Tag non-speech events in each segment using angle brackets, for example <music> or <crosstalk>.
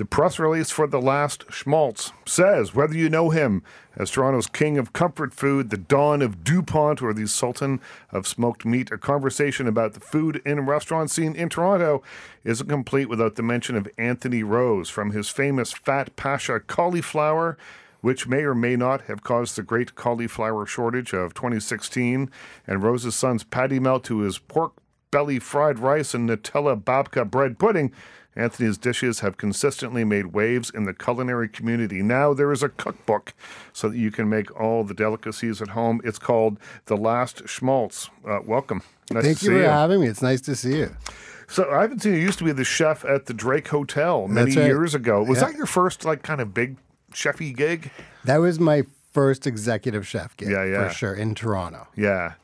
The press release for The Last Schmaltz says whether you know him as Toronto's king of comfort food, the Don of DuPont, or the Sultan of smoked meat, a conversation about the food and restaurant scene in Toronto isn't complete without the mention of Anthony Rose from his famous Fat Pasha cauliflower which may or may not have caused the great cauliflower shortage of 2016, and Rose's son's patty melt to his pork belly fried rice and Nutella babka bread pudding. Anthony's dishes have consistently made waves in the culinary community. Now there is a cookbook so that you can make all the delicacies at home. It's called The Last Schmaltz. Uh, welcome. Nice Thank you for you. having me. It's nice to see you. So I haven't seen you. Used to be the chef at the Drake Hotel many right. years ago. Was yeah. that your first like kind of big chefy gig? That was my first executive chef gig. Yeah, yeah, for sure in Toronto. Yeah,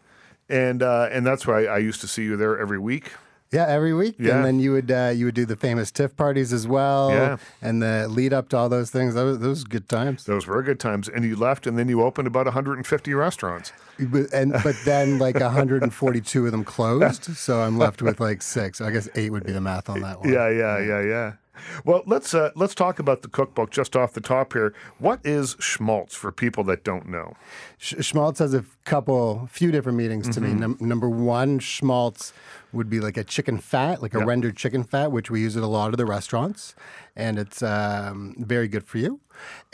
and uh, and that's why I used to see you there every week. Yeah, every week, yeah. and then you would uh, you would do the famous TIFF parties as well. Yeah, and the lead up to all those things. Those, those good times. Those were good times. And you left, and then you opened about 150 restaurants. But, and but then like <laughs> 142 of them closed, so I'm left with like six. I guess eight would be the math on that one. Yeah, yeah, yeah, yeah. Well, let's uh, let's talk about the cookbook just off the top here. What is schmaltz for people that don't know? Sch- schmaltz has a couple, few different meanings to mm-hmm. me. Num- number one, schmaltz would be like a chicken fat, like a yep. rendered chicken fat, which we use at a lot of the restaurants, and it's um, very good for you.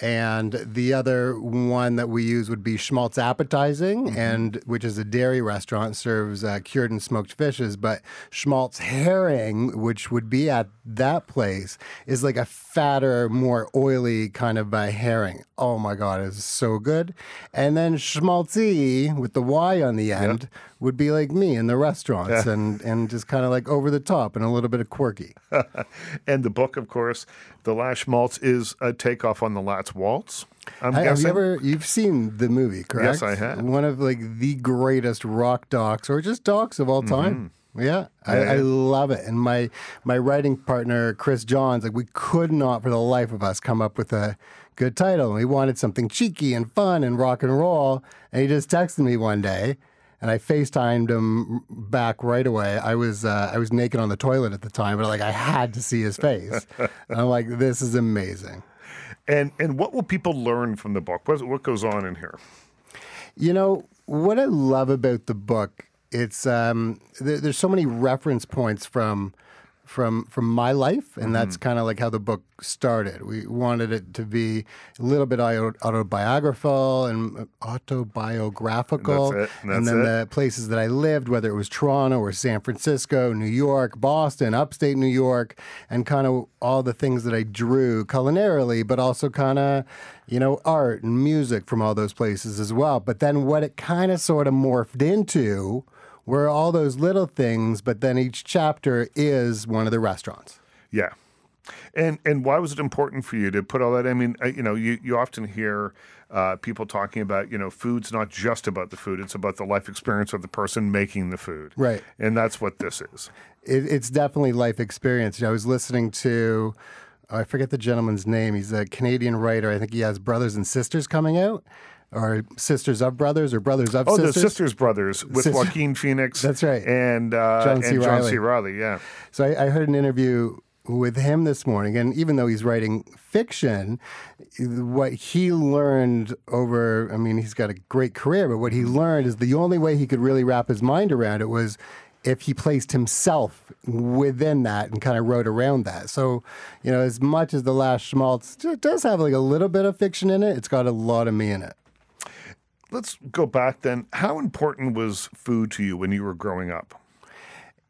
And the other one that we use would be Schmaltz Appetizing, mm-hmm. and which is a dairy restaurant serves uh, cured and smoked fishes. But Schmaltz Herring, which would be at that place, is like a fatter, more oily kind of uh, herring. Oh my god, it's so good. And then Schmaltzy with the Y on the end. Yep would be like me in the restaurants and, and just kind of like over the top and a little bit of quirky. <laughs> and the book, of course, The Last Schmaltz, is a takeoff on The Last Waltz. I'm have guessing. you ever you've seen the movie, correct? Yes, I have. One of like the greatest rock docs or just docs of all time. Mm-hmm. Yeah, I, I, love it. And my my writing partner Chris Johns, like we could not for the life of us come up with a good title. We wanted something cheeky and fun and rock and roll. And he just texted me one day and I FaceTimed him back right away. I was uh, I was naked on the toilet at the time, but like I had to see his face. and I'm like, this is amazing. And and what will people learn from the book? What what goes on in here? You know what I love about the book. It's um, there, there's so many reference points from from from my life, and mm-hmm. that's kind of like how the book started. We wanted it to be a little bit autobiographical and autobiographical, that's it. That's and then it. the places that I lived, whether it was Toronto or San Francisco, New York, Boston, upstate New York, and kind of all the things that I drew culinarily, but also kind of you know art and music from all those places as well. But then what it kind of sort of morphed into were all those little things, but then each chapter is one of the restaurants. Yeah. And and why was it important for you to put all that? I mean, you know, you, you often hear uh, people talking about, you know, food's not just about the food; it's about the life experience of the person making the food. Right. And that's what this is. It, it's definitely life experience. I was listening to. I forget the gentleman's name. He's a Canadian writer. I think he has brothers and sisters coming out or Sisters of Brothers or Brothers of oh, Sisters. the Sisters Brothers with Sister- Joaquin Phoenix. <laughs> That's right. And, uh, John, C. and John C. Reilly. Yeah. So I, I heard an interview with him this morning, and even though he's writing fiction, what he learned over, I mean, he's got a great career, but what he learned is the only way he could really wrap his mind around it was if he placed himself within that and kind of wrote around that. So, you know, as much as The Last Schmaltz does have like a little bit of fiction in it, it's got a lot of me in it. Let's go back then. How important was food to you when you were growing up?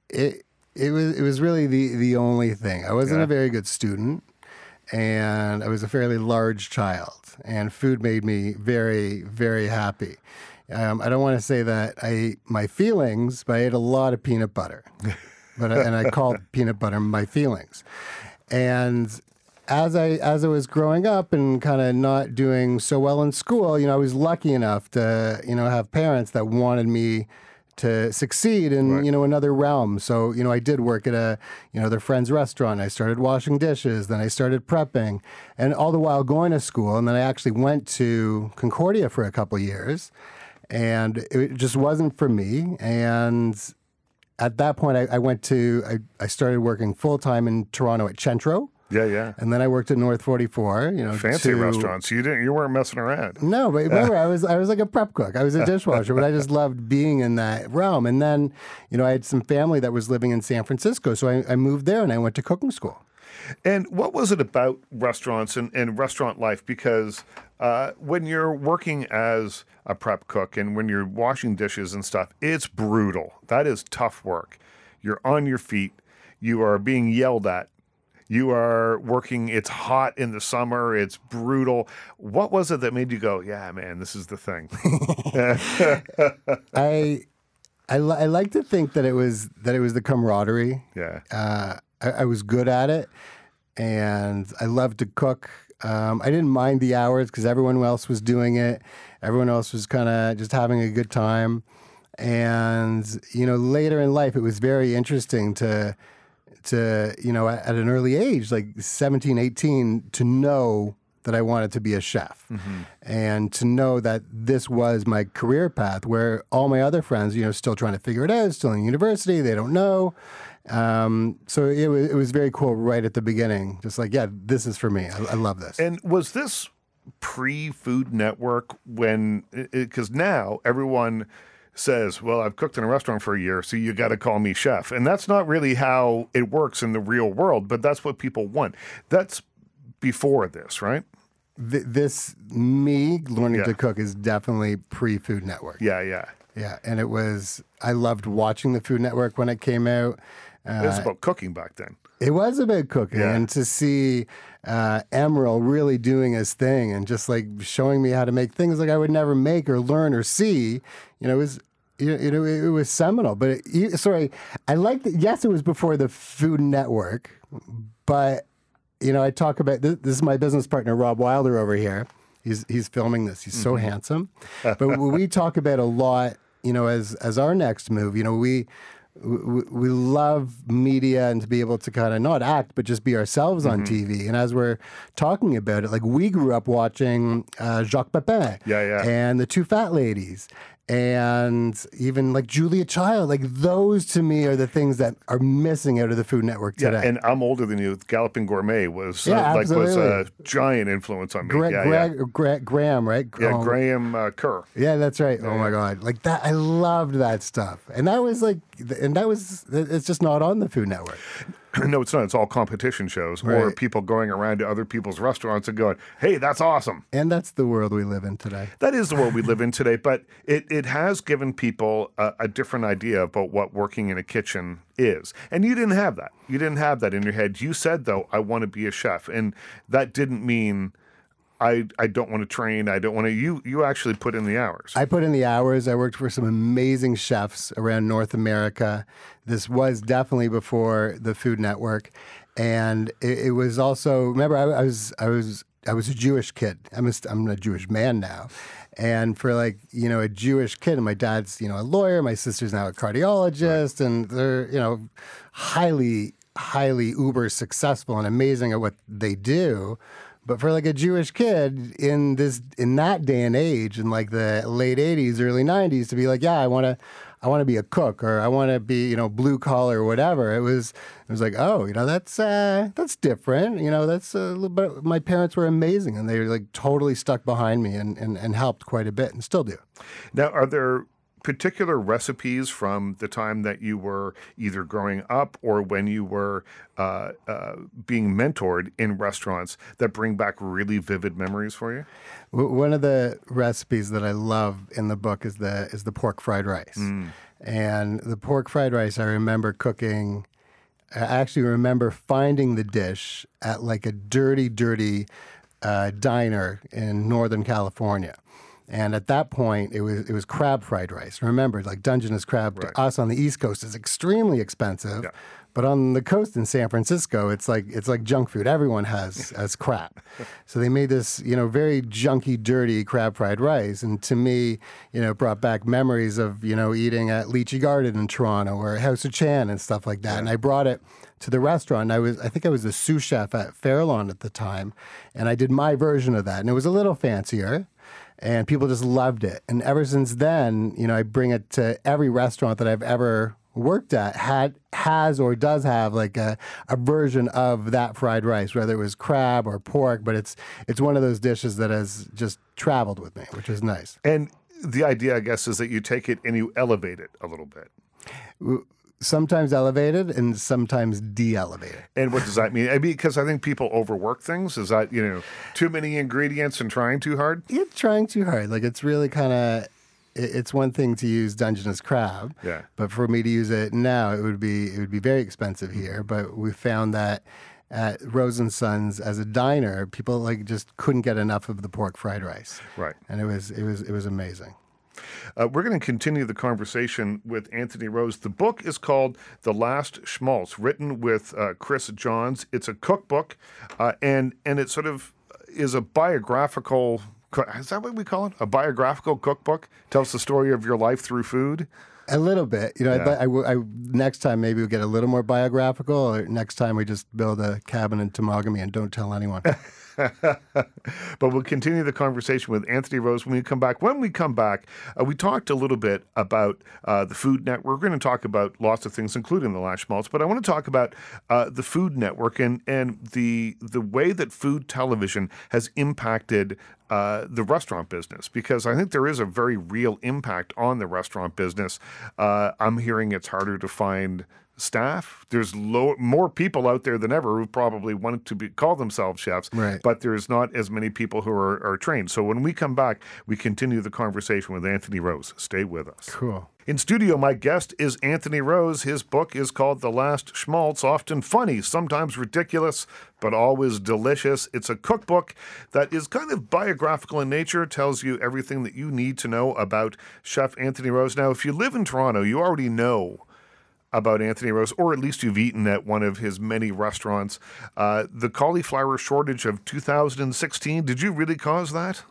It it was it was really the the only thing. I wasn't yeah. a very good student, and I was a fairly large child, and food made me very very happy. Um, I don't want to say that I ate my feelings, but I ate a lot of peanut butter. <laughs> but and I called peanut butter my feelings, and as I as I was growing up and kind of not doing so well in school, you know, I was lucky enough to you know have parents that wanted me to succeed in right. you know another realm. So you know, I did work at a you know their friend's restaurant. I started washing dishes. Then I started prepping, and all the while going to school. And then I actually went to Concordia for a couple years, and it just wasn't for me. And at that point, I, I went to I, I started working full time in Toronto at Centro Yeah, yeah. And then I worked at North 44, you know. Fancy to- restaurants. You didn't. You weren't messing around. No, but <laughs> remember, I was I was like a prep cook. I was a dishwasher, but I just loved being in that realm. And then, you know, I had some family that was living in San Francisco, so I, I moved there and I went to cooking school. And what was it about restaurants and, and restaurant life? Because uh, when you're working as a prep cook and when you're washing dishes and stuff, it's brutal. That is tough work. You're on your feet. You are being yelled at. You are working. It's hot in the summer. It's brutal. What was it that made you go, yeah, man, this is the thing? <laughs> I I, li- I like to think that it was that it was the camaraderie. yeah. Uh, I, I was good at it, and I loved to cook. Um, I didn't mind the hours because everyone else was doing it. Everyone else was kind of just having a good time. And you know, later in life, it was very interesting to to you know at, an early age, like 17, 18, to know that I wanted to be a chef and to know that this was my career path where all my other friends, you know, still trying to figure it out, still in university, they don't know. Um, so it was, it was very cool right at the beginning. Just like, yeah, this is for me. I, I love this. And was this pre Food Network when, because now everyone says, well, I've cooked in a restaurant for a year, so you got to call me chef. And that's not really how it works in the real world, but that's what people want. That's before this, right? Th- this, me learning Yeah. to cook is definitely pre Food Network. Yeah, yeah. Yeah. And it was, I loved watching the Food Network when it came out. Uh, it was about cooking back then. It was about cooking, Yeah. and to see uh, Emeril really doing his thing and just like showing me how to make things like I would never make or learn or see, you know, it was you know it, was seminal. But it, sorry, I like that. Yes, it was before the Food Network, but you know, I talk about this, this is my business partner Rob Wilder over here. He's he's filming this. He's so handsome, but we talk about a lot. You know, as as our next move, you know, we we, we love media and to be able to kind of not act but just be ourselves on TV. And as we're talking about it, like we grew up watching uh, Jacques Pepin, Yeah, yeah. and the Two Fat Ladies, and even like Julia Child. Like those to me are the things that are missing out of the Food Network Yeah, today. and I'm older than you. Galloping Gourmet was Yeah, uh, like was a giant influence on me. Gra- yeah, Gra- yeah. Gra- Graham, right? Yeah, Graham uh, Kerr. Yeah, that's right. Oh my god, like that! I loved that stuff, and that was like, and that was it's just not on the Food Network. <clears throat> no, it's not. It's all competition shows or people going around to other people's restaurants and going, "Hey, that's awesome." And that's the world we live in today. That is the world we live in today, but it, it has given people a, a different idea about what working in a kitchen is. And you didn't have that. You didn't have that in your head. You said, though, I want to be a chef. And that didn't mean I, I don't want to train. I don't want to. You, you actually put in the hours. I put in the hours. I worked for some amazing chefs around North America. This was definitely before the Food Network, and it, it was also. Remember, I, I was I was I was a Jewish kid. I'm a, I'm a Jewish man now, and for like you know a Jewish kid, and my dad's you know a lawyer. My sister's now a cardiologist, and they're you know highly highly uber successful and amazing at what they do. But for like a Jewish kid in this in that day and age, in like the late '80s, early '90s, to be like, yeah, I want to, I want to be a cook or I want to be, you know, blue collar or whatever. It was, it was like, oh, you know, that's uh, that's different. You know, that's a little bit. My parents were amazing and they were like totally stuck behind me and and, and helped quite a bit and still do. Now, are there particular recipes from the time that you were either growing up or when you were uh, uh, being mentored in restaurants that bring back really vivid memories for you? One of the recipes that I love in the book is the is the pork fried rice, and the pork fried rice I remember cooking. I actually remember finding the dish at like a dirty, dirty uh, diner in Northern California. And at that point, it was it was crab fried rice. Remember, like Dungeness crab to us on the East Coast is extremely expensive, but on the coast in San Francisco, it's like it's like junk food. Everyone has <laughs> has crab. so they made this, you know, very junky, dirty crab fried rice, and to me, you know, brought back memories of you know eating at Lychee Garden in Toronto or House of Chan and stuff like that. And I brought it to the restaurant. And I was I think I was a sous chef at Fairlawn at the time, and I did my version of that, and it was a little fancier and people just loved it. And ever since then, you know, I bring it to every restaurant that I've ever worked at had has or does have like a, a version of that fried rice, whether it was crab or pork, but it's it's one of those dishes that has just traveled with me, which is nice. And the idea, I guess, is that you take it and you elevate it a little bit. Sometimes elevated and sometimes de-elevated. And what does that mean? I mean, because I think people overwork things. Is that you know too many ingredients and trying too hard? You're trying too hard. Like it's really kind of it's one thing to use Dungeness crab, Yeah. but for me to use it now, it would be it would be very expensive here. But we found that at Rose and Sons as a diner, people like just couldn't get enough of the pork fried rice, Right. and it was it was it was amazing. Uh, we're going to continue the conversation with Anthony Rose. The book is called The Last Schmaltz, written with uh, Chris Johns. It's a cookbook, uh, and and it sort of is a biographical. Is that what we call it? A biographical cookbook tells the story of your life through food. A little bit, you know. Yeah. I, I, I, next time maybe we'll get a little more biographical, or next time we just build a cabin in Temagami and don't tell anyone. <laughs> <laughs> But we'll continue the conversation with Anthony Rose when we come back. When we come back, uh, we talked a little bit about uh, the Food Network. We're going to talk about lots of things, including the Last Schmaltz. But I want to talk about uh, the Food Network and and the the way that food television has impacted. Uh, the restaurant business, because I think there is a very real impact on the restaurant business. Uh, I'm hearing it's harder to find staff. There's low, more people out there than ever who probably want to be call themselves chefs, Right. but there's not as many people who are, are trained. So when we come back, we continue the conversation with Anthony Rose. Stay with us. cool. In studio, my guest is Anthony Rose. His book is called The Last Schmaltz, often funny, sometimes ridiculous, but always delicious. It's a cookbook that is kind of biographical in nature, tells you everything that you need to know about Chef Anthony Rose. Now, if you live in Toronto, you already know about Anthony Rose, or at least you've eaten at one of his many restaurants. Uh, the cauliflower shortage of 2016, did you really cause that?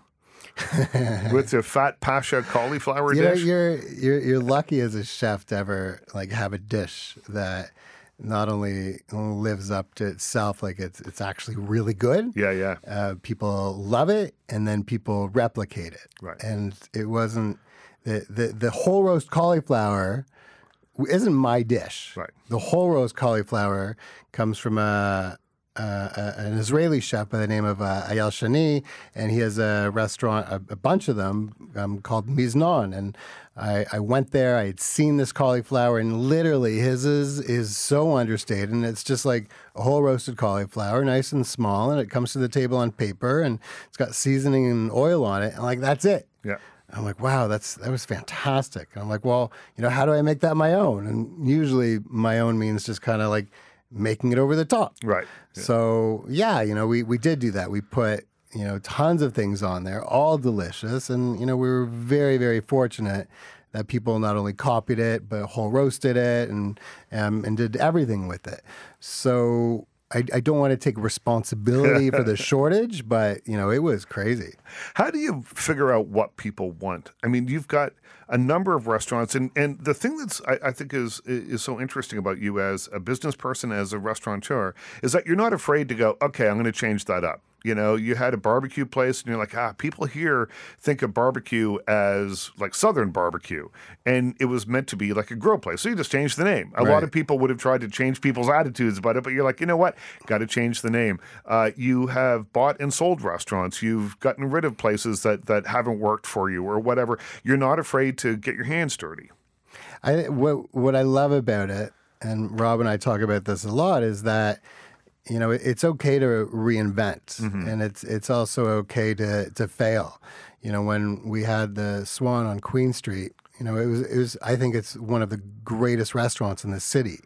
<laughs> With the Fat Pasha cauliflower You know, dish? you're you're you're lucky as a chef to ever like have a dish that not only lives up to itself, like it's it's actually really good. Yeah, yeah. Uh, people love it, and then people replicate it. Right. And it wasn't the the, the whole roast cauliflower isn't my dish. Right. The whole roast cauliflower comes from a. Uh, a- an Israeli chef by the name of uh, Eyal Shani, and he has a restaurant, a, a bunch of them, um, called Miznon. And I, I went there. I had seen this cauliflower, and literally his is is so understated, and it's just like a whole roasted cauliflower, nice and small, and it comes to the table on paper, and it's got seasoning and oil on it, and like that's it. Yeah. I'm like, wow, that's that was fantastic. And I'm like, well, you know, how do I make that my own? And usually, my own means just kind of like making it over the top. Right. So yeah, you know, we we did do that. We put you know tons of things on there, all delicious, and you know, we were very very fortunate that people not only copied it but whole roasted it and um, and did everything with it. So. I, I don't want to take responsibility for the <laughs> shortage, but you know it was crazy. How do you figure out what people want? I mean, you've got a number of restaurants, and, and the thing that's I, I think is is so interesting about you as a business person, as a restaurateur, is that you're not afraid to go, okay, I'm going to change that up. You know, you had a barbecue place, and you're like, ah, people here think of barbecue as like Southern barbecue, and it was meant to be like a grill place. So you just changed the name. A lot of people would have tried to change people's attitudes about it, but you're like, you know what? Got to change the name. Uh, you have bought and sold restaurants. You've gotten rid of places that that haven't worked for you or whatever. You're not afraid to get your hands dirty. I what what I love about it, and Rob and I talk about this a lot, is that you know it's okay to reinvent, mm-hmm. and it's it's also okay to to fail. You know, when we had the Swan on Queen Street, you know, it was it was I think it's one of the greatest restaurants in the city.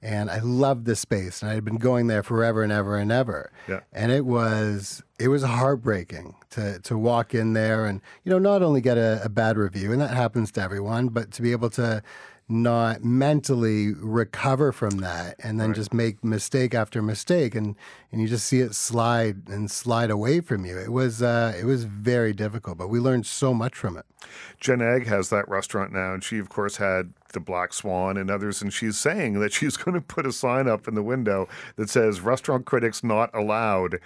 And I loved this space, and I had been going there forever and ever and ever. Yeah. And it was it was heartbreaking to to walk in there and you know not only get a, a bad review, and that happens to everyone, but to be able to not mentally recover from that and then just make mistake after mistake and and you just see it slide and slide away from you. It was uh, it was very difficult, but we learned so much from it. Jen Agg has that restaurant now, and she, of course, had the Black Swan and others. And she's saying that she's <laughs> going to put a sign up in the window that says "Restaurant critics not allowed,"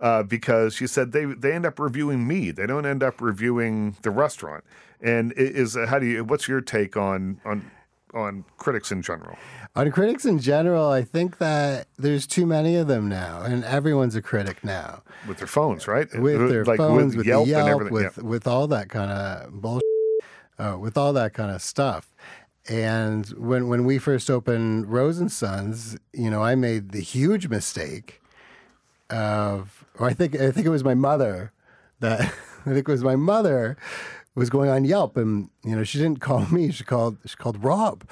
uh, because she said they they end up reviewing me. They don't end up reviewing the restaurant. And is how do you? What's your take on on on critics in general? On critics in general, I think that there's too many of them now, and everyone's a critic now. With their phones, right? With their like, phones, with with, Yelp, the and Yelp, everything. with yeah. with all that kind of bullshit, uh, with all that kind of stuff. And when when we first opened Rose and Sons, you know, I made the huge mistake of, or I think I think it was my mother that <laughs> I think it was my mother was going on Yelp, and you know, she didn't call <laughs> me; she called she called Rob,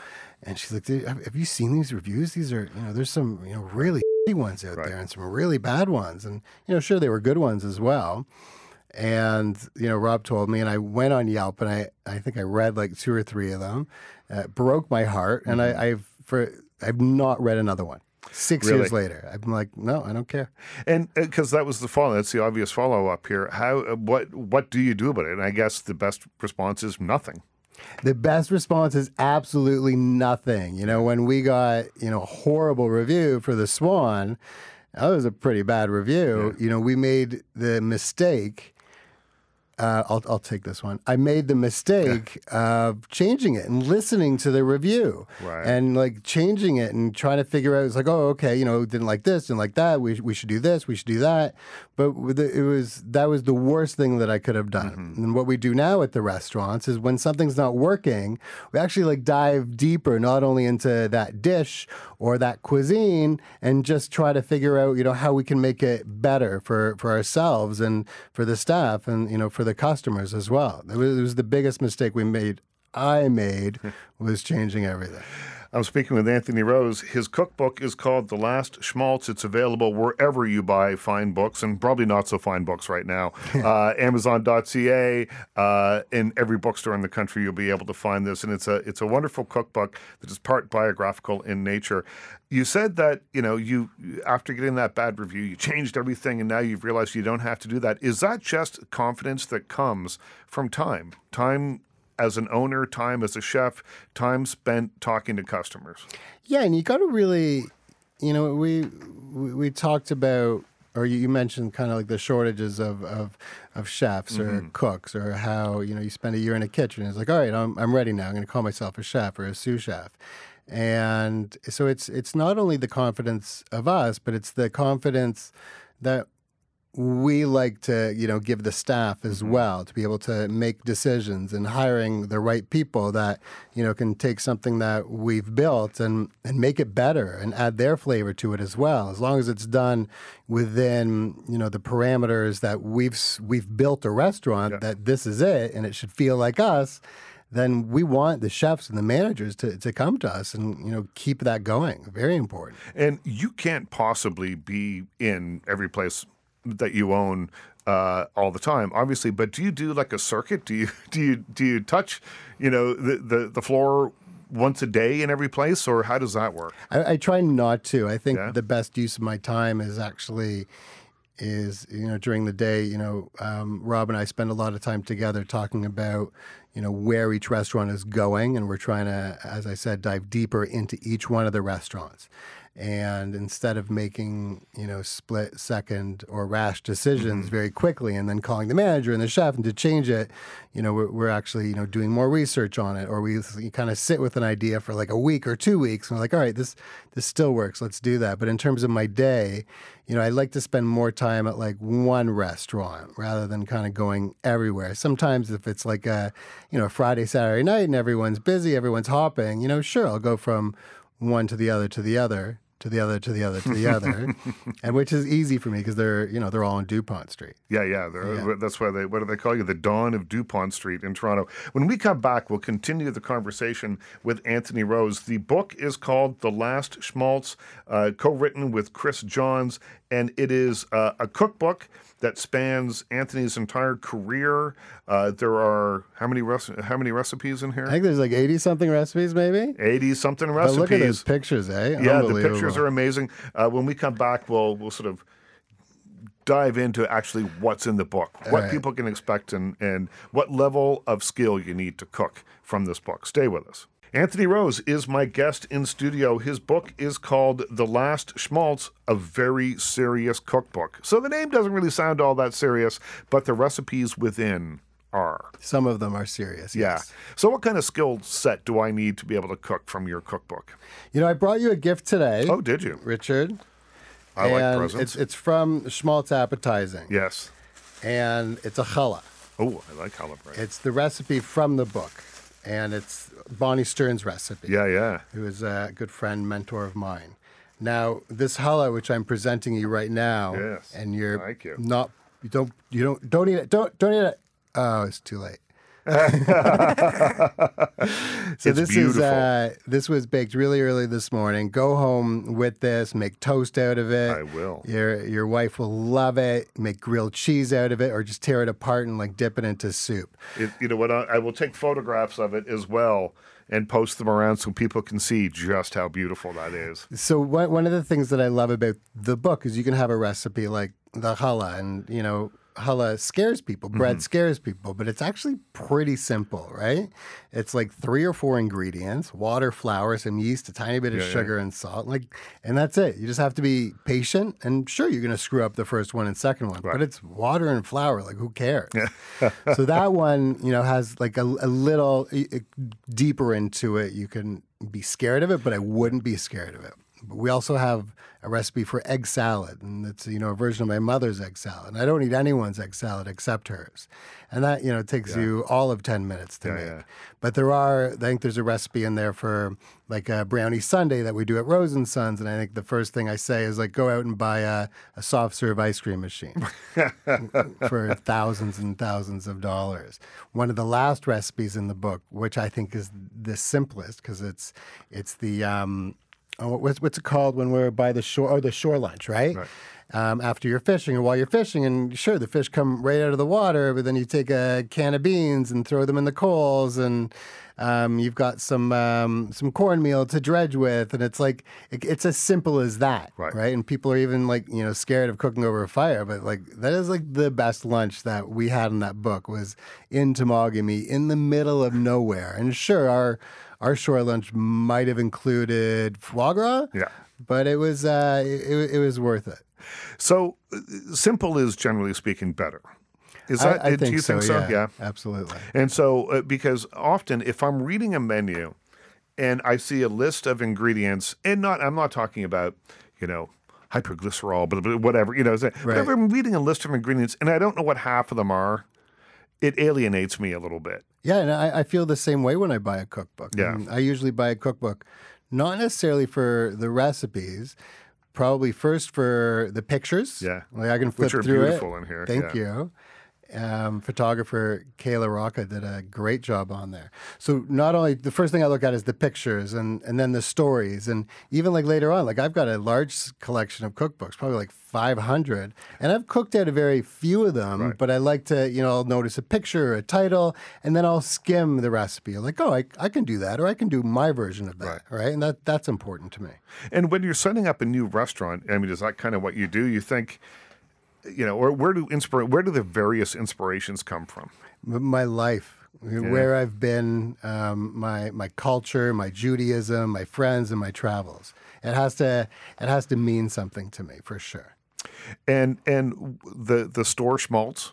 and she's like, "Dude, "Have you seen these reviews? These are you know, there's some you know really <laughs> shitty ones out Right. there, and some really bad ones, and you know, sure they were good ones as well." And you know, Rob told me, and I went on Yelp, and I I think I read like two or three of them. Uh, broke my heart, and I, I've for I've not read another one. Six Really? years later, I'm like, no, I don't care. And because that was the follow, that's the obvious follow up here. How, uh, what, what do you do about it? And I guess the best response is nothing. The best response is absolutely nothing. You know, when we got, you know, a horrible review for the Swan, that was a pretty bad review. You know, we made the mistake. Uh, I'll, I'll take this one. I made the mistake <laughs> of changing it and listening to the review Right. and like changing it and trying to figure out. It's like, oh, okay, you know, didn't like this, didn't like that. We, we should do this, we should do that. But it was that was the worst thing that I could have done. Mm-hmm. And what we do now at the restaurants is when something's not working, we actually like dive deeper, not only into that dish or that cuisine, and just try to figure out, you know, how we can make it better for for ourselves and for the staff and you know for the customers as well. It was, it was the biggest mistake we made. I made <laughs> was changing everything. I'm speaking with Anthony Rose. His cookbook is called The Last Schmaltz. It's available wherever you buy fine books, and probably not so fine books right now. <laughs> uh, Amazon.ca, uh, in every bookstore in the country, you'll be able to find this, and it's a it's a wonderful cookbook that is part biographical in nature. You said that you know you after getting that bad review, you changed everything, and now you've realized you don't have to do that. Is that just confidence that comes from time? Time as an owner, time as a chef, time spent talking to customers. Yeah, and you got to really, you know, we we, we talked about, or you, mentioned kind of like the shortages of of, of chefs or mm-hmm. cooks, or how you know you spend a year in a kitchen. It's like, all right, I'm I'm ready now. I'm going to call myself a chef or a sous chef. And so it's it's not only the confidence of us, but it's the confidence that we like to you know give the staff as mm-hmm. well to be able to make decisions and hiring the right people that you know can take something that we've built and and make it better and add their flavor to it as well. As long as it's done within you know the parameters that we've we've built a restaurant that this is it and it should feel like us then we want the chefs and the managers to, to come to us and you know keep that going. Very important. And you can't possibly be in every place that you own uh, all the time, obviously. But do you do like a circuit? Do you <laughs> do you do you touch, you know, the the, the floor once a day in every place, or how does that work? I, I try not to. I think Yeah. the best use of my time is actually is you know during the day. You know, um, Rob and I spend a lot of time together talking about you know where each restaurant is going, and we're trying to, as I said, dive deeper into each one of the restaurants. And instead of making you know split second or rash decisions mm-hmm. very quickly, and then calling the manager and the chef and to change it, you know we're, we're actually you know doing more research on it, or we kind of sit with an idea for like a week or two weeks, and we're like, all right, this this still works, let's do that. But in terms of my day, you know, I like to spend more time at like one restaurant rather than kind of going everywhere. Sometimes if it's like a you know Friday Saturday night and everyone's busy, everyone's hopping, you know, sure I'll go from one to the other to the other to the other to the other to the other, <laughs> and which is easy for me because they're you know they're all on Dupont Street. Yeah, yeah. they're- That's why they. What do they call you? The Don of Dupont Street in Toronto. When we come back, we'll continue the conversation with Anthony Rose. The book is called The Last Schmaltz, uh, co-written with Chris Johns, and it is uh, a cookbook that spans Anthony's entire career. Uh, there are how many rec- how many recipes in here? I think there's like eighty something recipes, maybe. Eighty something But recipes. look at those pictures, eh? Yeah, the pictures are amazing. Uh, when we come back, we'll we'll sort of dive into actually what's in the book, what right. people can expect, and and what level of skill you need to cook from this book. Stay with us. Anthony Rose is my guest in studio. His book is called The Last Schmaltz, a very serious cookbook. So the name doesn't really sound all that serious, but the recipes within are. Some of them are serious. Yeah. Yes. So, what kind of skill set do I need to be able to cook from your cookbook? You know, I brought you a gift today. Oh, did you? Richard. I like presents. It's, it's from Schmaltz Appetizing. yes. And it's a challah. Oh, I like challah bread. It's the recipe from the book. And it's Bonnie Stern's recipe. Yeah, yeah. Who is a good friend, mentor of mine. Now, this challah, which I'm presenting you right now, Yes. and you're you. not, you don't, you don't, don't eat it. Don't, don't eat it. Oh, it's too late. <laughs> so this beautiful. is uh, this was baked really early this morning. Go home with this, make toast out of it. I will. Your your wife will love it. Make grilled cheese out of it, or just tear it apart and like dip it into soup. It, you know what? I, I will take photographs of it as well and post them around so people can see just how beautiful that is. So one one of the things that I love about the book is you can have a recipe like the challah, and you know challah scares people, bread Mm-hmm. scares people, but it's actually pretty simple, right? It's like three or four ingredients: water, flour, some yeast, a tiny bit of Yeah, yeah. sugar, and salt. Like, and that's it. You just have to be patient, and sure, you're going to screw up the first one and second one, Right. but it's water and flour. Like, who cares? so <laughs> that one, you know, has like a, a little uh, deeper into it. You can be scared of it, but I wouldn't be scared of it. But we also have a recipe for egg salad, and it's you know a version of my mother's egg salad. And I don't eat anyone's egg salad except hers, and that you know takes you all of ten minutes to Yeah, make. yeah. But there are, I think there's a recipe in there for like a brownie sundae that we do at Rose and Sons, and I think the first thing I say is like go out and buy a, a soft serve ice cream machine <laughs> for thousands and thousands of dollars. One of the last recipes in the book, which I think is the simplest because it's it's the um, oh, what's what's it called when we're by the shore? Oh, the shore lunch, right? Right. Um, after you're fishing, or while you're fishing, and sure, the fish come right out of the water, but then you take a can of beans and throw them in the coals, and um, you've got some um, some cornmeal to dredge with, and it's like it, it's as simple as that, Right. right? And people are even like you know scared of cooking over a fire, but like that is like the best lunch that we had in that book was in Temagami, in the middle of nowhere, and sure, our our shore lunch might have included foie gras, Yeah. but it was uh, it, it was worth it. So, uh, simple is generally speaking better. Is that? I, do think you so, think so? Yeah, absolutely. And so, uh, because often if I'm reading a menu and I see a list of ingredients, and not, I'm not talking about, you know, hyperglycerol, but whatever, you know, but if I'm reading a list of ingredients and I don't know what half of them are, it alienates me a little bit. Yeah, and I, I feel the same way when I buy a cookbook. Yeah. And I usually buy a cookbook, not necessarily for the recipes, probably first for the pictures. Yeah. like I can flip Which are through beautiful it. in here, Thank yeah. you. Um, photographer Kayla Rocca did a great job on there. So not only the first thing I look at is the pictures and and then the stories and even like later on, like I've got a large collection of cookbooks, probably like 500, and I've cooked out a very few of them. Right. But I like to, you know, I'll notice a picture, or a title, and then I'll skim the recipe. I'm like, oh, I, I can do that, or I can do my version of that, right? And that that's important to me. And when you're setting up a new restaurant, I mean, is that kind of what you do? You think, you know, or where do inspira- where do the various inspirations come from? My life, where I've been, um, my my culture, my Judaism, my friends, and my travels. It has to it has to mean something to me for sure. And and the the store Schmaltz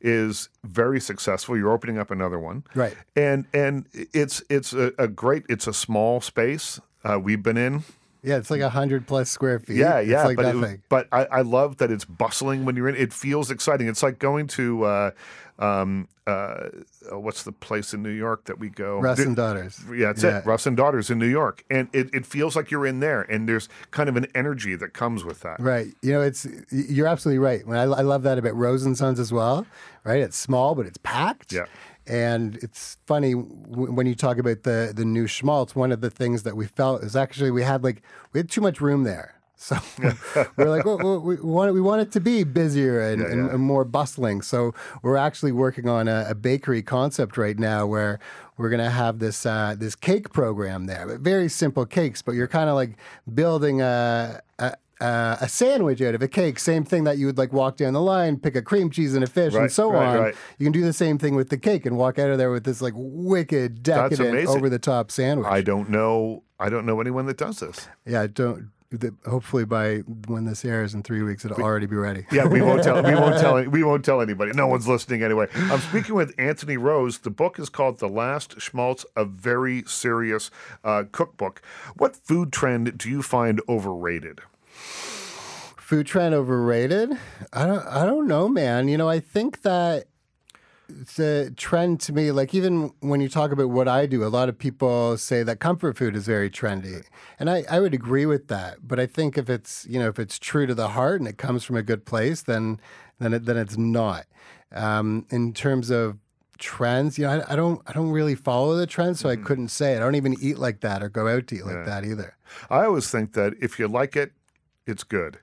is very successful. You're opening up another one, Right. And and it's it's a, a great. It's a small space. Uh, we've been in. Yeah, it's like a hundred plus square feet. Yeah, it's yeah, like but but I, I love that it's bustling when you're in. It feels exciting. It's like going to uh, um, uh, uh, what's the place in New York that we go? Russ and daughters. Yeah, that's Yeah. it. Russ and Daughters in New York, and it, it feels like you're in there, and there's kind of an energy that comes with that. Right. You know, it's you're absolutely right. When I, I love that about Rose and Sons as well. Right. It's small, but it's packed. Yeah. And it's funny w- when you talk about the the new schmaltz. One of the things that we felt is actually we had like we had too much room there. <laughs> So we're like, well, well, we want it, we want it to be busier and, Yeah, and, yeah. and more bustling. So we're actually working on a, a bakery concept right now where we're going to have this uh, this cake program there, but very simple cakes. But you're kind of like building a. a uh, a sandwich out of a cake, same thing that you would like walk down the line, pick a cream cheese and a fish, Right, and so right, on. right. You can do the same thing with the cake and walk out of there with this like wicked, decadent, over the top sandwich. I don't know. I don't know anyone that does this. yeah, don't the, hopefully by when this airs in three weeks, it'll already be ready. Yeah, we won't tell. We <laughs> won't tell. We won't tell anybody. No one's listening anyway. I'm speaking with Anthony Rose. The book is called "The Last Schmaltz: A Very Serious uh, Cookbook." What food trend do you find overrated? Food trend overrated? I don't. I don't know, man. You know, I think that a trend to me. Like even when you talk about what I do, a lot of people say that comfort food is very trendy, and I, I would agree with that. But I think if it's you know if it's true to the heart and it comes from a good place, then then it, then it's not. Um, in terms of trends, you know, I, I, don't I don't really follow the trends, so I mm-hmm. couldn't say. I don't even eat like that or go out to eat like yeah. that either. I always think that if you like it, it's good.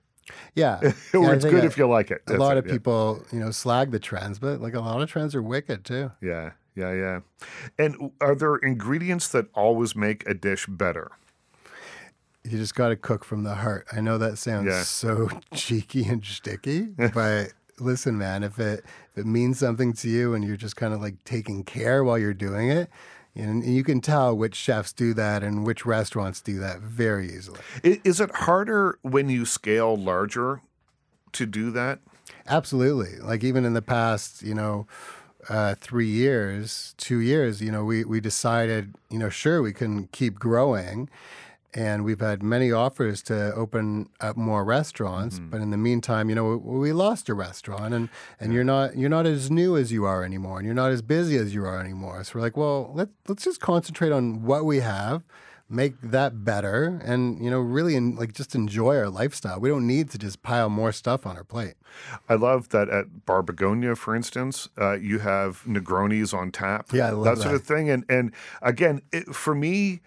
Yeah, <laughs> or yeah, it's good if you like it. That's a lot it, of people, you know, slag the trends, but like a lot of trends are wicked too. Yeah, yeah, yeah. And are there ingredients that always make a dish better? You just got to cook from the heart. I know that sounds yeah. so <laughs> cheeky and sticky, <laughs> but listen, man, if it if it means something to you and you're just kind of like taking care while you're doing it, and you can tell which chefs do that and which restaurants do that very easily. Is it harder when you scale larger to do that? Absolutely. Like even in the past, you know, uh, three years, two years, you know, we, we decided, you know, sure, we can keep growing and we've had many offers to open up more restaurants mm-hmm. but in the meantime you know we, we, lost a restaurant and and yeah. you're not you're not as new as you are anymore and you're not as busy as you are anymore. So we're like well let, let's just concentrate on what we have make that better and you know really in, like just enjoy our lifestyle. We don't need to just pile more stuff on our plate. I love that at bar begonia for instance uh, you have negronis on tap yeah I love that, that. sort of thing. And and again it, for me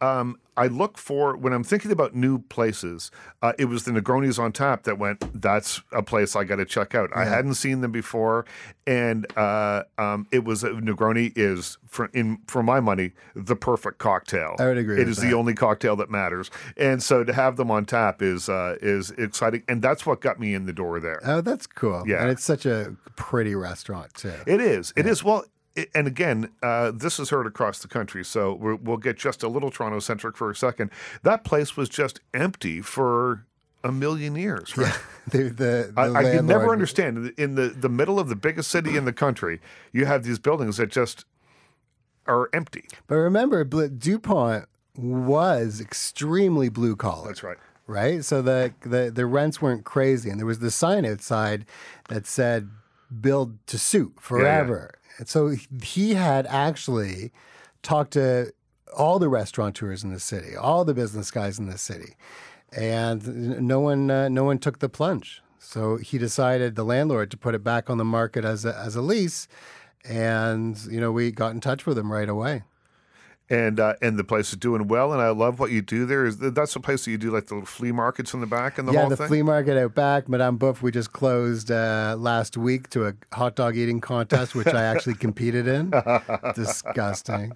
um, I look for when I'm thinking about new places. Uh, it was the Negronis on Tap that went. That's a place I got to check out. Yeah. I hadn't seen them before, and uh, um, it was uh, Negroni is for in for my money the perfect cocktail. I would agree. It is that. the only cocktail that matters, and so to have them on tap is uh, is exciting, and that's what got me in the door there. Oh, that's cool. Yeah, and it's such a pretty restaurant too. It is. Yeah. is. Well, and again, uh, this is heard across the country, so we will get just a little Toronto centric for a second. That place was just empty for a million years, right? Yeah. <laughs> the, the, the I, I can never understand. In the, the middle of the biggest city in the country, you have these buildings that just are empty. But remember, DuPont was extremely blue collar. That's right. Right? So the, the, the rents weren't crazy. And there was the sign outside that said, build to suit forever. So he had actually talked to all the restaurateurs in the city, all the business guys in the city, and no one uh, no one took the plunge. So he decided, the landlord, to put it back on the market as a, as a lease, and you know we got in touch with him right away and uh, and the place is doing well. And I love what you do there. Is that's the place that you do like the little flea markets in the back and the yeah, whole the thing? flea market out back. Madame Boeuf, we just closed uh, last week to a hot dog eating contest, which I actually <laughs> competed in. <laughs> Disgusting.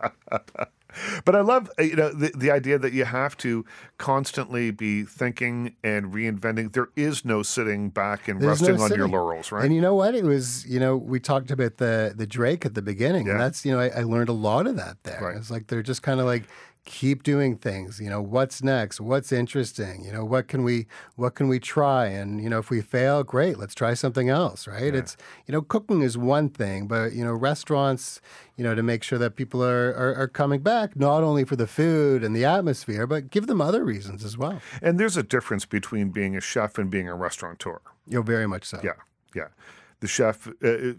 But I love uh, you know the, the idea that you have to constantly be thinking and reinventing. There is no sitting back and There's resting no on your laurels, right? And you know what? It was you know we talked about the the Drake at the beginning. Yeah. And that's you know I, I learned a lot of that there. Right. It's like they're just kind of like keep doing things you know what's next? What's interesting? You know what can we what can we try? And you know if we fail great let's try something else right? Yeah. it's you know cooking is one thing but you know restaurants you know to make sure that people are, are, are coming back not only for the food and the atmosphere but give them other reasons as well. And there's a difference between being a chef and being a restaurateur. You know very much so. Yeah yeah. The chef uh,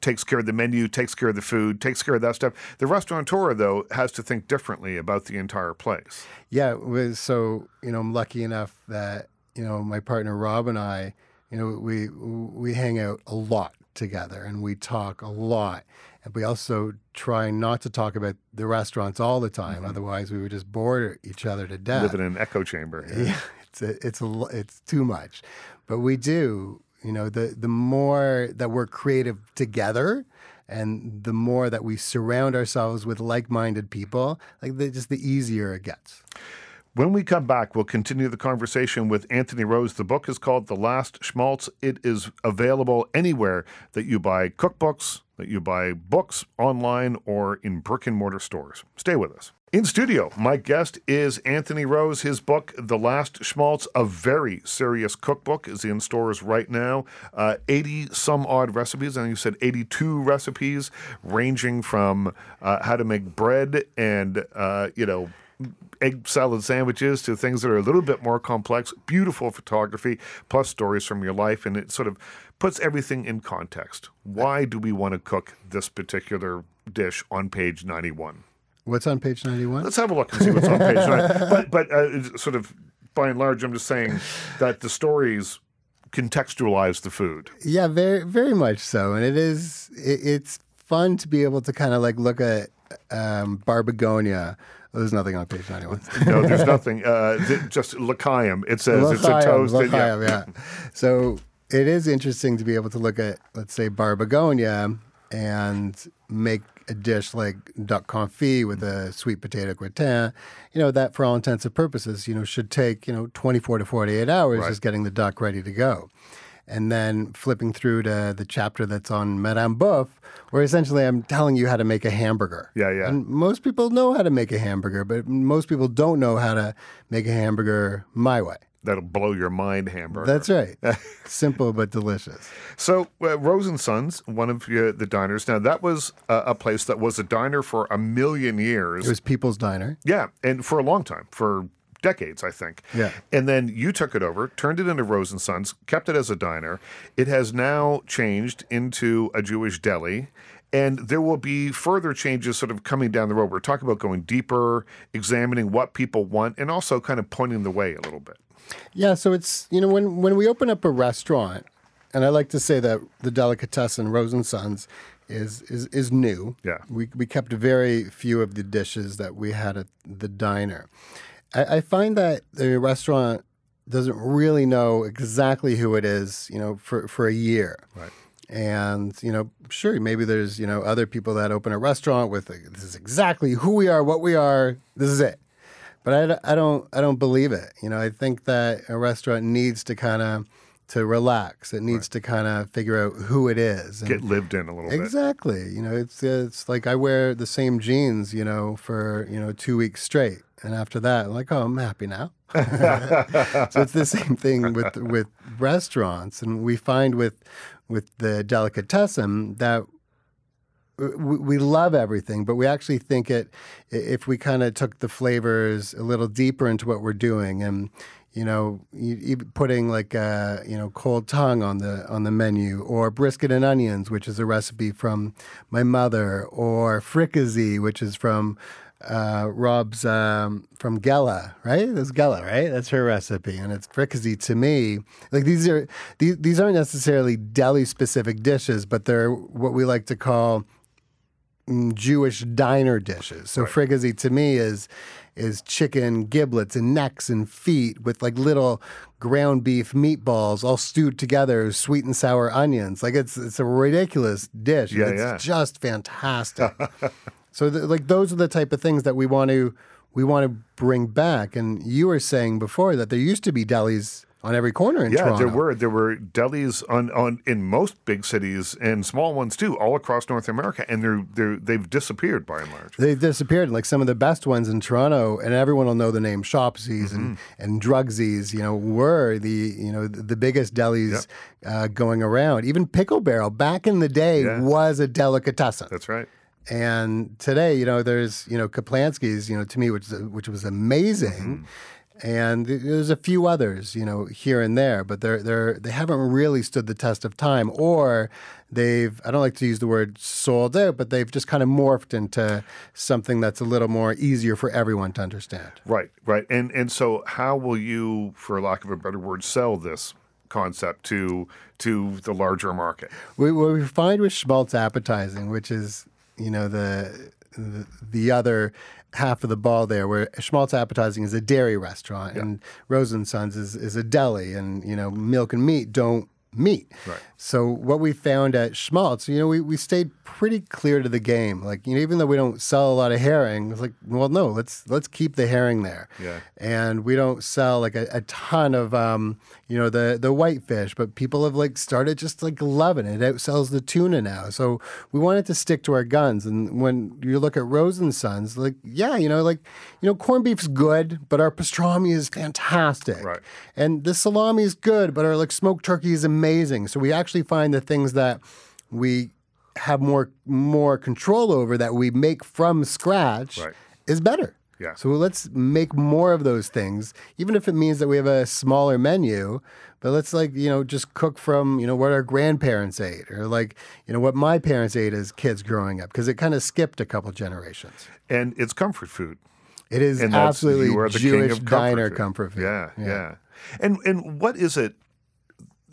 takes care of the menu, takes care of the food, takes care of that stuff. The restaurateur, though, has to think differently about the entire place. Yeah. So, you know, I'm lucky enough that, you know, my partner Rob and I, you know, we we hang out a lot together and we talk a lot. And we also try not to talk about the restaurants all the time. Mm-hmm. Otherwise, we would just bore each other to death. Live in an echo chamber. Yeah, yeah <laughs> it's a, it's a, it's too much. But we do you know, the the more that we're creative together, and the more that we surround ourselves with like-minded people, like the, just the easier it gets. When we come back, we'll continue the conversation with Anthony Rose. The book is called The Last Schmaltz. It is available anywhere that you buy cookbooks, that you buy books online, or in brick and mortar stores. Stay with us. In studio, my guest is Anthony Rose. His book, The Last Schmaltz, a very serious cookbook, is in stores right now. Uh, 80 some odd recipes, and you said 82 recipes, ranging from uh, how to make bread and, uh, you know, egg salad sandwiches to things that are a little bit more complex. Beautiful photography, plus stories from your life, and it sort of puts everything in context. Why do we want to cook this particular dish on page 91? What's on page 91? Let's have a look and see what's on page 91. <laughs> But, but uh, sort of by and large, I'm just saying that the stories contextualize the food. Yeah, very, very much so. And it is, it, it's fun to be able to kind of like look at um, Bar Begonia. There's nothing on page 91. no, there's <laughs> nothing. Uh, just L'chaim. It says L'chaim, it's a toast. L'chaim, yeah. yeah. So it is interesting to be able to look at, let's say, Bar Begonia and make a dish like duck confit with a sweet potato gratin, you know, that for all intents and purposes, you know, should take, you know, 24 to 48 hours right. just getting the duck ready to go. And then flipping through to the chapter that's on Madame Boeuf, where essentially I'm telling you how to make a hamburger. Yeah, yeah. And most people know how to make a hamburger, but most people don't know how to make a hamburger my way that'll blow your mind hamburger. That's right. <laughs> Simple but delicious. So, uh, Rose and Sons, one of uh, the diners. Now, that was uh, a place that was a diner for a million years. It was People's Diner. Yeah, and for a long time, for decades, I think. Yeah. And then you took it over, turned it into Rose and Sons, kept it as a diner. It has now changed into a Jewish deli. And there will be further changes sort of coming down the road. We're talking about going deeper, examining what people want, and also kind of pointing the way a little bit. Yeah, so it's you know when when we open up a restaurant, and I like to say that the delicatessen Rose and Sons is is is new. Yeah, we we kept very few of the dishes that we had at the diner. I, I find that the restaurant doesn't really know exactly who it is, you know, for for a year. Right. And you know, sure, maybe there's you know other people that open a restaurant with this is exactly who we are, what we are. This is it. But I, I don't I don't believe it. You know, I think that a restaurant needs to kind of to relax. It needs right. to kind of figure out who it is. And Get lived in a little exactly. bit. Exactly. You know, it's it's like I wear the same jeans, you know, for you know two weeks straight, and after that, I'm like, oh, I'm happy now. <laughs> so it's the same thing with with restaurants, and we find with with the delicatessen that we love everything, but we actually think it if we kind of took the flavors a little deeper into what we're doing, and you know, putting like a, uh, you know cold tongue on the on the menu, or brisket and onions, which is a recipe from my mother, or fricassee, which is from uh, Rob's um, from Gela, right? That's Gela, right? That's her recipe, and it's fricassee to me. Like these are these these aren't necessarily deli specific dishes, but they're what we like to call Jewish diner dishes. So right. fricassee to me is is chicken giblets and necks and feet with like little ground beef meatballs all stewed together, sweet and sour onions. Like it's it's a ridiculous dish. Yeah, it's yeah. just fantastic. <laughs> so like those are the type of things that we want to we want to bring back. And you were saying before that there used to be delis on every corner in yeah, Toronto. there were there were delis on, on in most big cities and small ones too, all across North America, and they're they're they've disappeared by and large. They've disappeared. Like some of the best ones in Toronto, and everyone will know the name Shopsy's mm-hmm. and and Drugsies. You know, were the you know the, the biggest delis yep. uh, going around. Even Pickle Barrel back in the day yeah. was a delicatessen. That's right. And today, you know, there's you know Kaplansky's, you know, to me, which which was amazing. Mm-hmm and there's a few others, you know, here and there, but they're they're they haven't really stood the test of time, or they've I don't like to use the word sold out, but they've just kind of morphed into something that's a little more easier for everyone to understand. Right, right, and and so how will you, for lack of a better word, sell this? concept to to the larger market. We, what we find with schmaltz appetizing, which is you know the the, the other half of the ball there, where Schmaltz Appetizing is a dairy restaurant, yeah. and Rose and Sons is, is a deli, and you know milk and meat don't meet. Right. So what we found at Schmaltz, you know, we, we stayed pretty clear to the game. Like, you know, even though we don't sell a lot of herring, it's like, well, no, let's let's keep the herring there. Yeah. And we don't sell like a, a ton of um, you know, the the whitefish, but people have like started just like loving it. It outsells the tuna now. So we wanted to stick to our guns. And when you look at Rose and Sons, like, yeah, you know, like, you know, corned beef's good, but our pastrami is fantastic. Right. And the salami is good, but our like smoked turkey is amazing. So we actually find the things that we have more more control over that we make from scratch Right. is better. Yeah. So let's make more of those things, even if it means that we have a smaller menu. But let's like you know just cook from you know what our grandparents ate, or like you know what my parents ate as kids growing up, because it kind of skipped a couple generations. And it's comfort food. It is And absolutely you are the king Jewish of comfort diner food. comfort food. Yeah, yeah, And and what is it?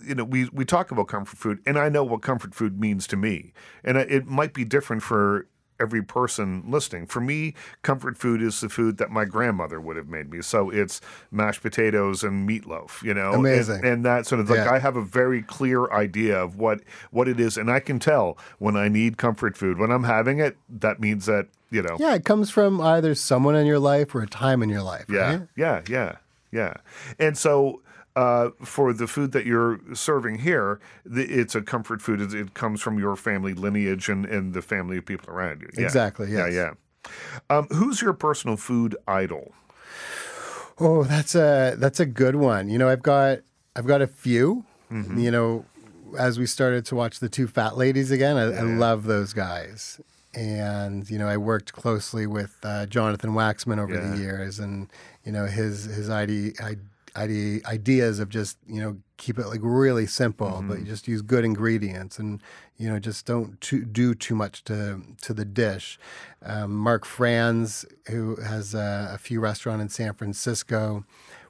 You know, we we talk about comfort food, and I know what comfort food means to me, and it might be different for every person listening. For me, comfort food is the food that my grandmother would have made me. So it's mashed potatoes and meatloaf. You know, And- Amazing. And, that sort of like Yeah. I have a very clear idea of what what it is, and I can tell when I need comfort food. When I'm having it, that means that you know. Yeah, it comes from either someone in your life or a time in your life. Yeah, right? yeah, yeah, yeah. And so uh, for the food that you're serving here, the, it's a comfort food. It, it comes from your family lineage and, and the family of people around you. Yeah. Exactly, Yeah, yes. yeah. Um, who's your personal food idol? Oh, that's a that's a good one. You know, I've got I've got a few. Mm-hmm. You know, as we started to watch the two fat ladies again, I, I love those guys. And you know, I worked closely with uh, Jonathan Waxman over Yeah. the years, and you know his his ide- ide- ideas of just you know keep it like really simple, Mm-hmm. but you just use good ingredients, and you know just don't too, do too much to to the dish. Um, Mark Franz, who has uh, a few restaurants in San Francisco,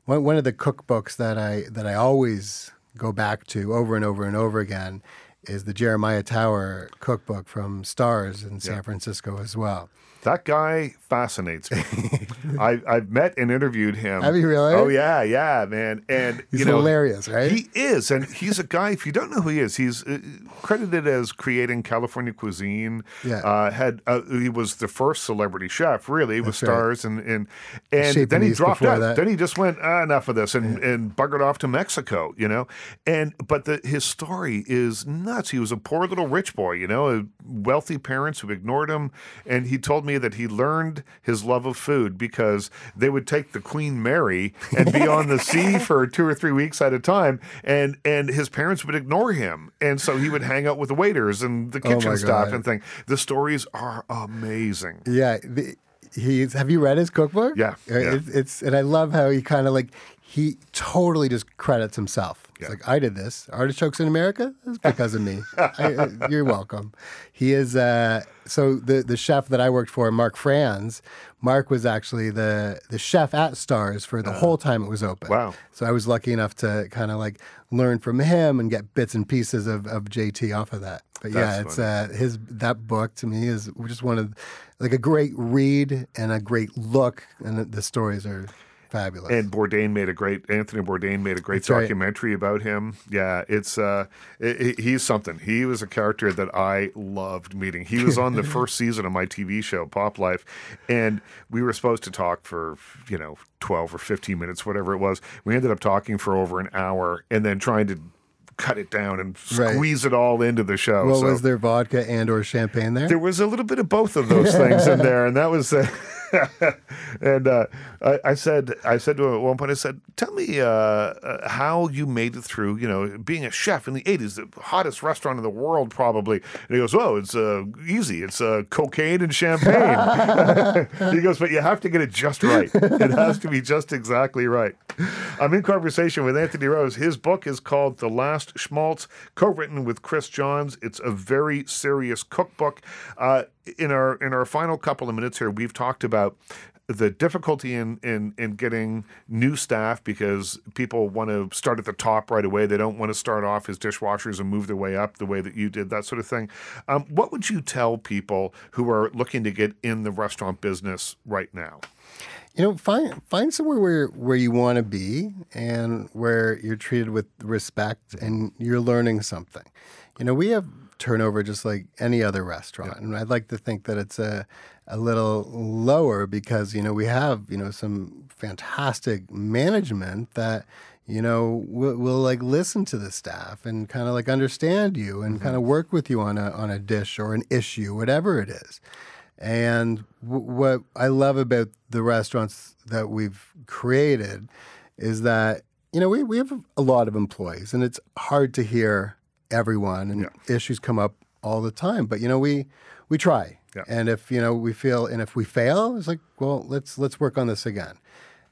one one of the cookbooks that I that I always go back to over and over and over again is the Jeremiah Tower cookbook from Stars in San Yeah. Francisco as well. That guy fascinates me. <laughs> I, I've met and interviewed him. Have you really? Oh yeah, yeah, man. And He's you know, hilarious, right? He is, and he's a guy. If you don't know who he is, he's uh, credited as creating California cuisine. Yeah. uh, had uh, he was the first celebrity chef, really, with That's right. stars, and and and then he dropped out. that. Then he just went ah, enough of this and and buggered off to Mexico. You know, and but the his story is nuts. He was a poor little rich boy, you know, wealthy parents who ignored him, and he told me that he learned his love of food because they would take the Queen Mary and be on the sea <laughs> for two or three weeks at a time, and and his parents would ignore him, and so he would hang out with the waiters and the Oh kitchen staff God. and thing. The stories are amazing. Yeah, the, he's. Have you read his cookbook? Yeah, Uh, yeah. It's, it's and I love how he kind of like he totally just credits himself. It's Yeah. like I did this. Artichokes in America is because of me. I, uh, <laughs> you're welcome. He is. Uh, so the the chef that I worked for, Mark Franz. Mark was actually the the chef at Stars for the whole time it was open. Wow. So I was lucky enough to kind of like learn from him and get bits and pieces of, of JT off of that. But yeah, it's uh, his that book to me is just one of like a great read and a great look, and the, the stories are fabulous. And Bourdain made a great Anthony Bourdain made a great That's right. documentary about him. Yeah, it's uh, i i- he's something. He was a character that I loved meeting. He was on the <laughs> first season of my TV show Pop Life, and we were supposed to talk for you know twelve or fifteen minutes, whatever it was. We ended up talking for over an hour, and then trying to cut it down and Right. squeeze it all into the show. well, So- was there vodka and or champagne there? there was a little bit of both of those things in <laughs> there, and that was. Uh, <laughs> <laughs> and uh, I, I said, I said to him at one point, I said, "Tell me uh, uh, how you made it through. You know, being a chef in the '80s, the hottest restaurant in the world, probably." And he goes, "Oh, it's uh, easy. It's uh, cocaine and champagne." <laughs> he goes, "But you have to get it just right. It has to be just exactly right." I'm in conversation with Anthony Rose. His book is called The Last Schmaltz, co-written with Chris Johns. It's a very serious cookbook. In our in our final couple of minutes here, we've talked about the difficulty in, in in getting new staff because people want to start at the top right away. They don't want to start off as dishwashers and move their way up the way that you did, that sort of thing. Um, what would you tell people who are looking to get in the restaurant business right now? you know, find find somewhere where where you want to be and where you're treated with respect and you're learning something. You know, we have turnover just like any other restaurant, yeah. and I'd like to think that it's a a little lower because you know we have you know some fantastic management that you know will, will like listen to the staff and kind of like understand you and mm-hmm. kind of work with you on a on a dish or an issue, whatever it is. And w- what I love about the restaurants that we've created is that, you know, we, we have a lot of employees and it's hard to hear everyone and yeah. issues come up all the time. But, you know, we, we try. Yeah. And if, you know, we feel, and if we fail, it's like, well, let's, let's work on this again.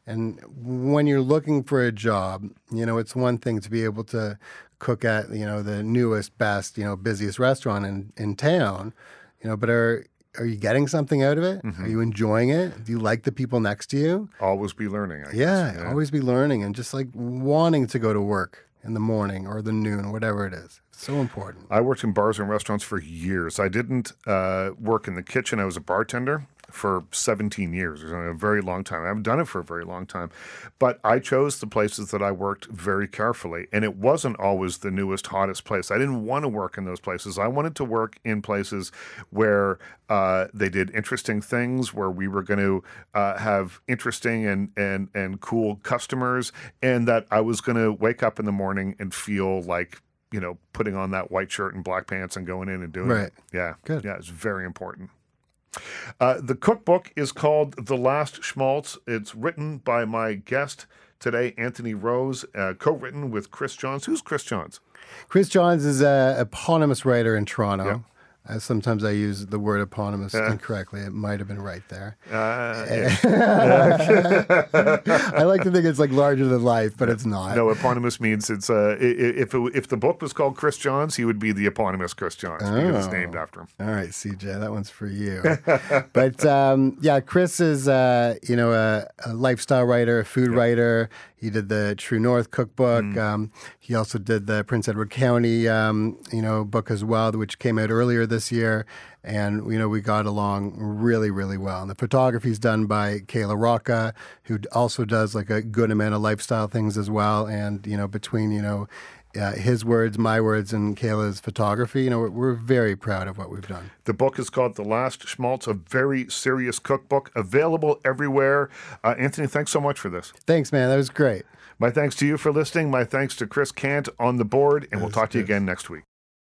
And when you're looking for a job, you know, it's one thing to be able to cook at, you know, the newest, best, you know, busiest restaurant in, in town, you know, but are are you getting something out of it? Mm-hmm. Are you enjoying it? Do you like the people next to you? Always be learning. Yeah, yeah, always be learning and just like wanting to go to work in the morning or the noon, whatever it is. So important. I worked in bars and restaurants for years. I didn't uh, work in the kitchen. I was a bartender for 17 years, a very long time. I haven't done it for a very long time. But I chose the places that I worked very carefully. And it wasn't always the newest, hottest place. I didn't want to work in those places. I wanted to work in places where uh, they did interesting things, where we were going to uh, have interesting and, and, and cool customers, and that I was going to wake up in the morning and feel like you know, putting on that white shirt and black pants and going in and doing right. it. Yeah. Good. Yeah, it's very important. Uh, the cookbook is called The Last Schmaltz. It's written by my guest today, Anthony Rose, uh, co written with Chris Johns. Who's Chris Johns? Chris Johns is an eponymous writer in Toronto. Yep. Uh, sometimes I use the word eponymous incorrectly. It might have been right there. Uh, yeah. <laughs> I like to think it's like larger than life, but it's not. No, eponymous means it's uh, if it, if the book was called Chris Johns, he would be the eponymous Chris Johns oh. because it's named after him. All right, CJ, that one's for you. <laughs> but um, yeah, Chris is uh, you know a, a, lifestyle writer, a food yep. writer. He did the True North cookbook. Mm. Um, he also did the Prince Edward County, um, you know, book as well, which came out earlier this year. And you know, we got along really, really well. And the photography is done by Kayla Rocca, who also does like a good amount of lifestyle things as well. And you know, between you know uh, his words, my words, and Kayla's photography. You know, we're, we're, very proud of what we've done. The book is called The Last Schmaltz, a very serious cookbook, available everywhere. Uh, Anthony, thanks so much for this. Thanks, man. That was great. My thanks to you for listening. My thanks to Chris Cant on the board, and we'll talk to you again next week.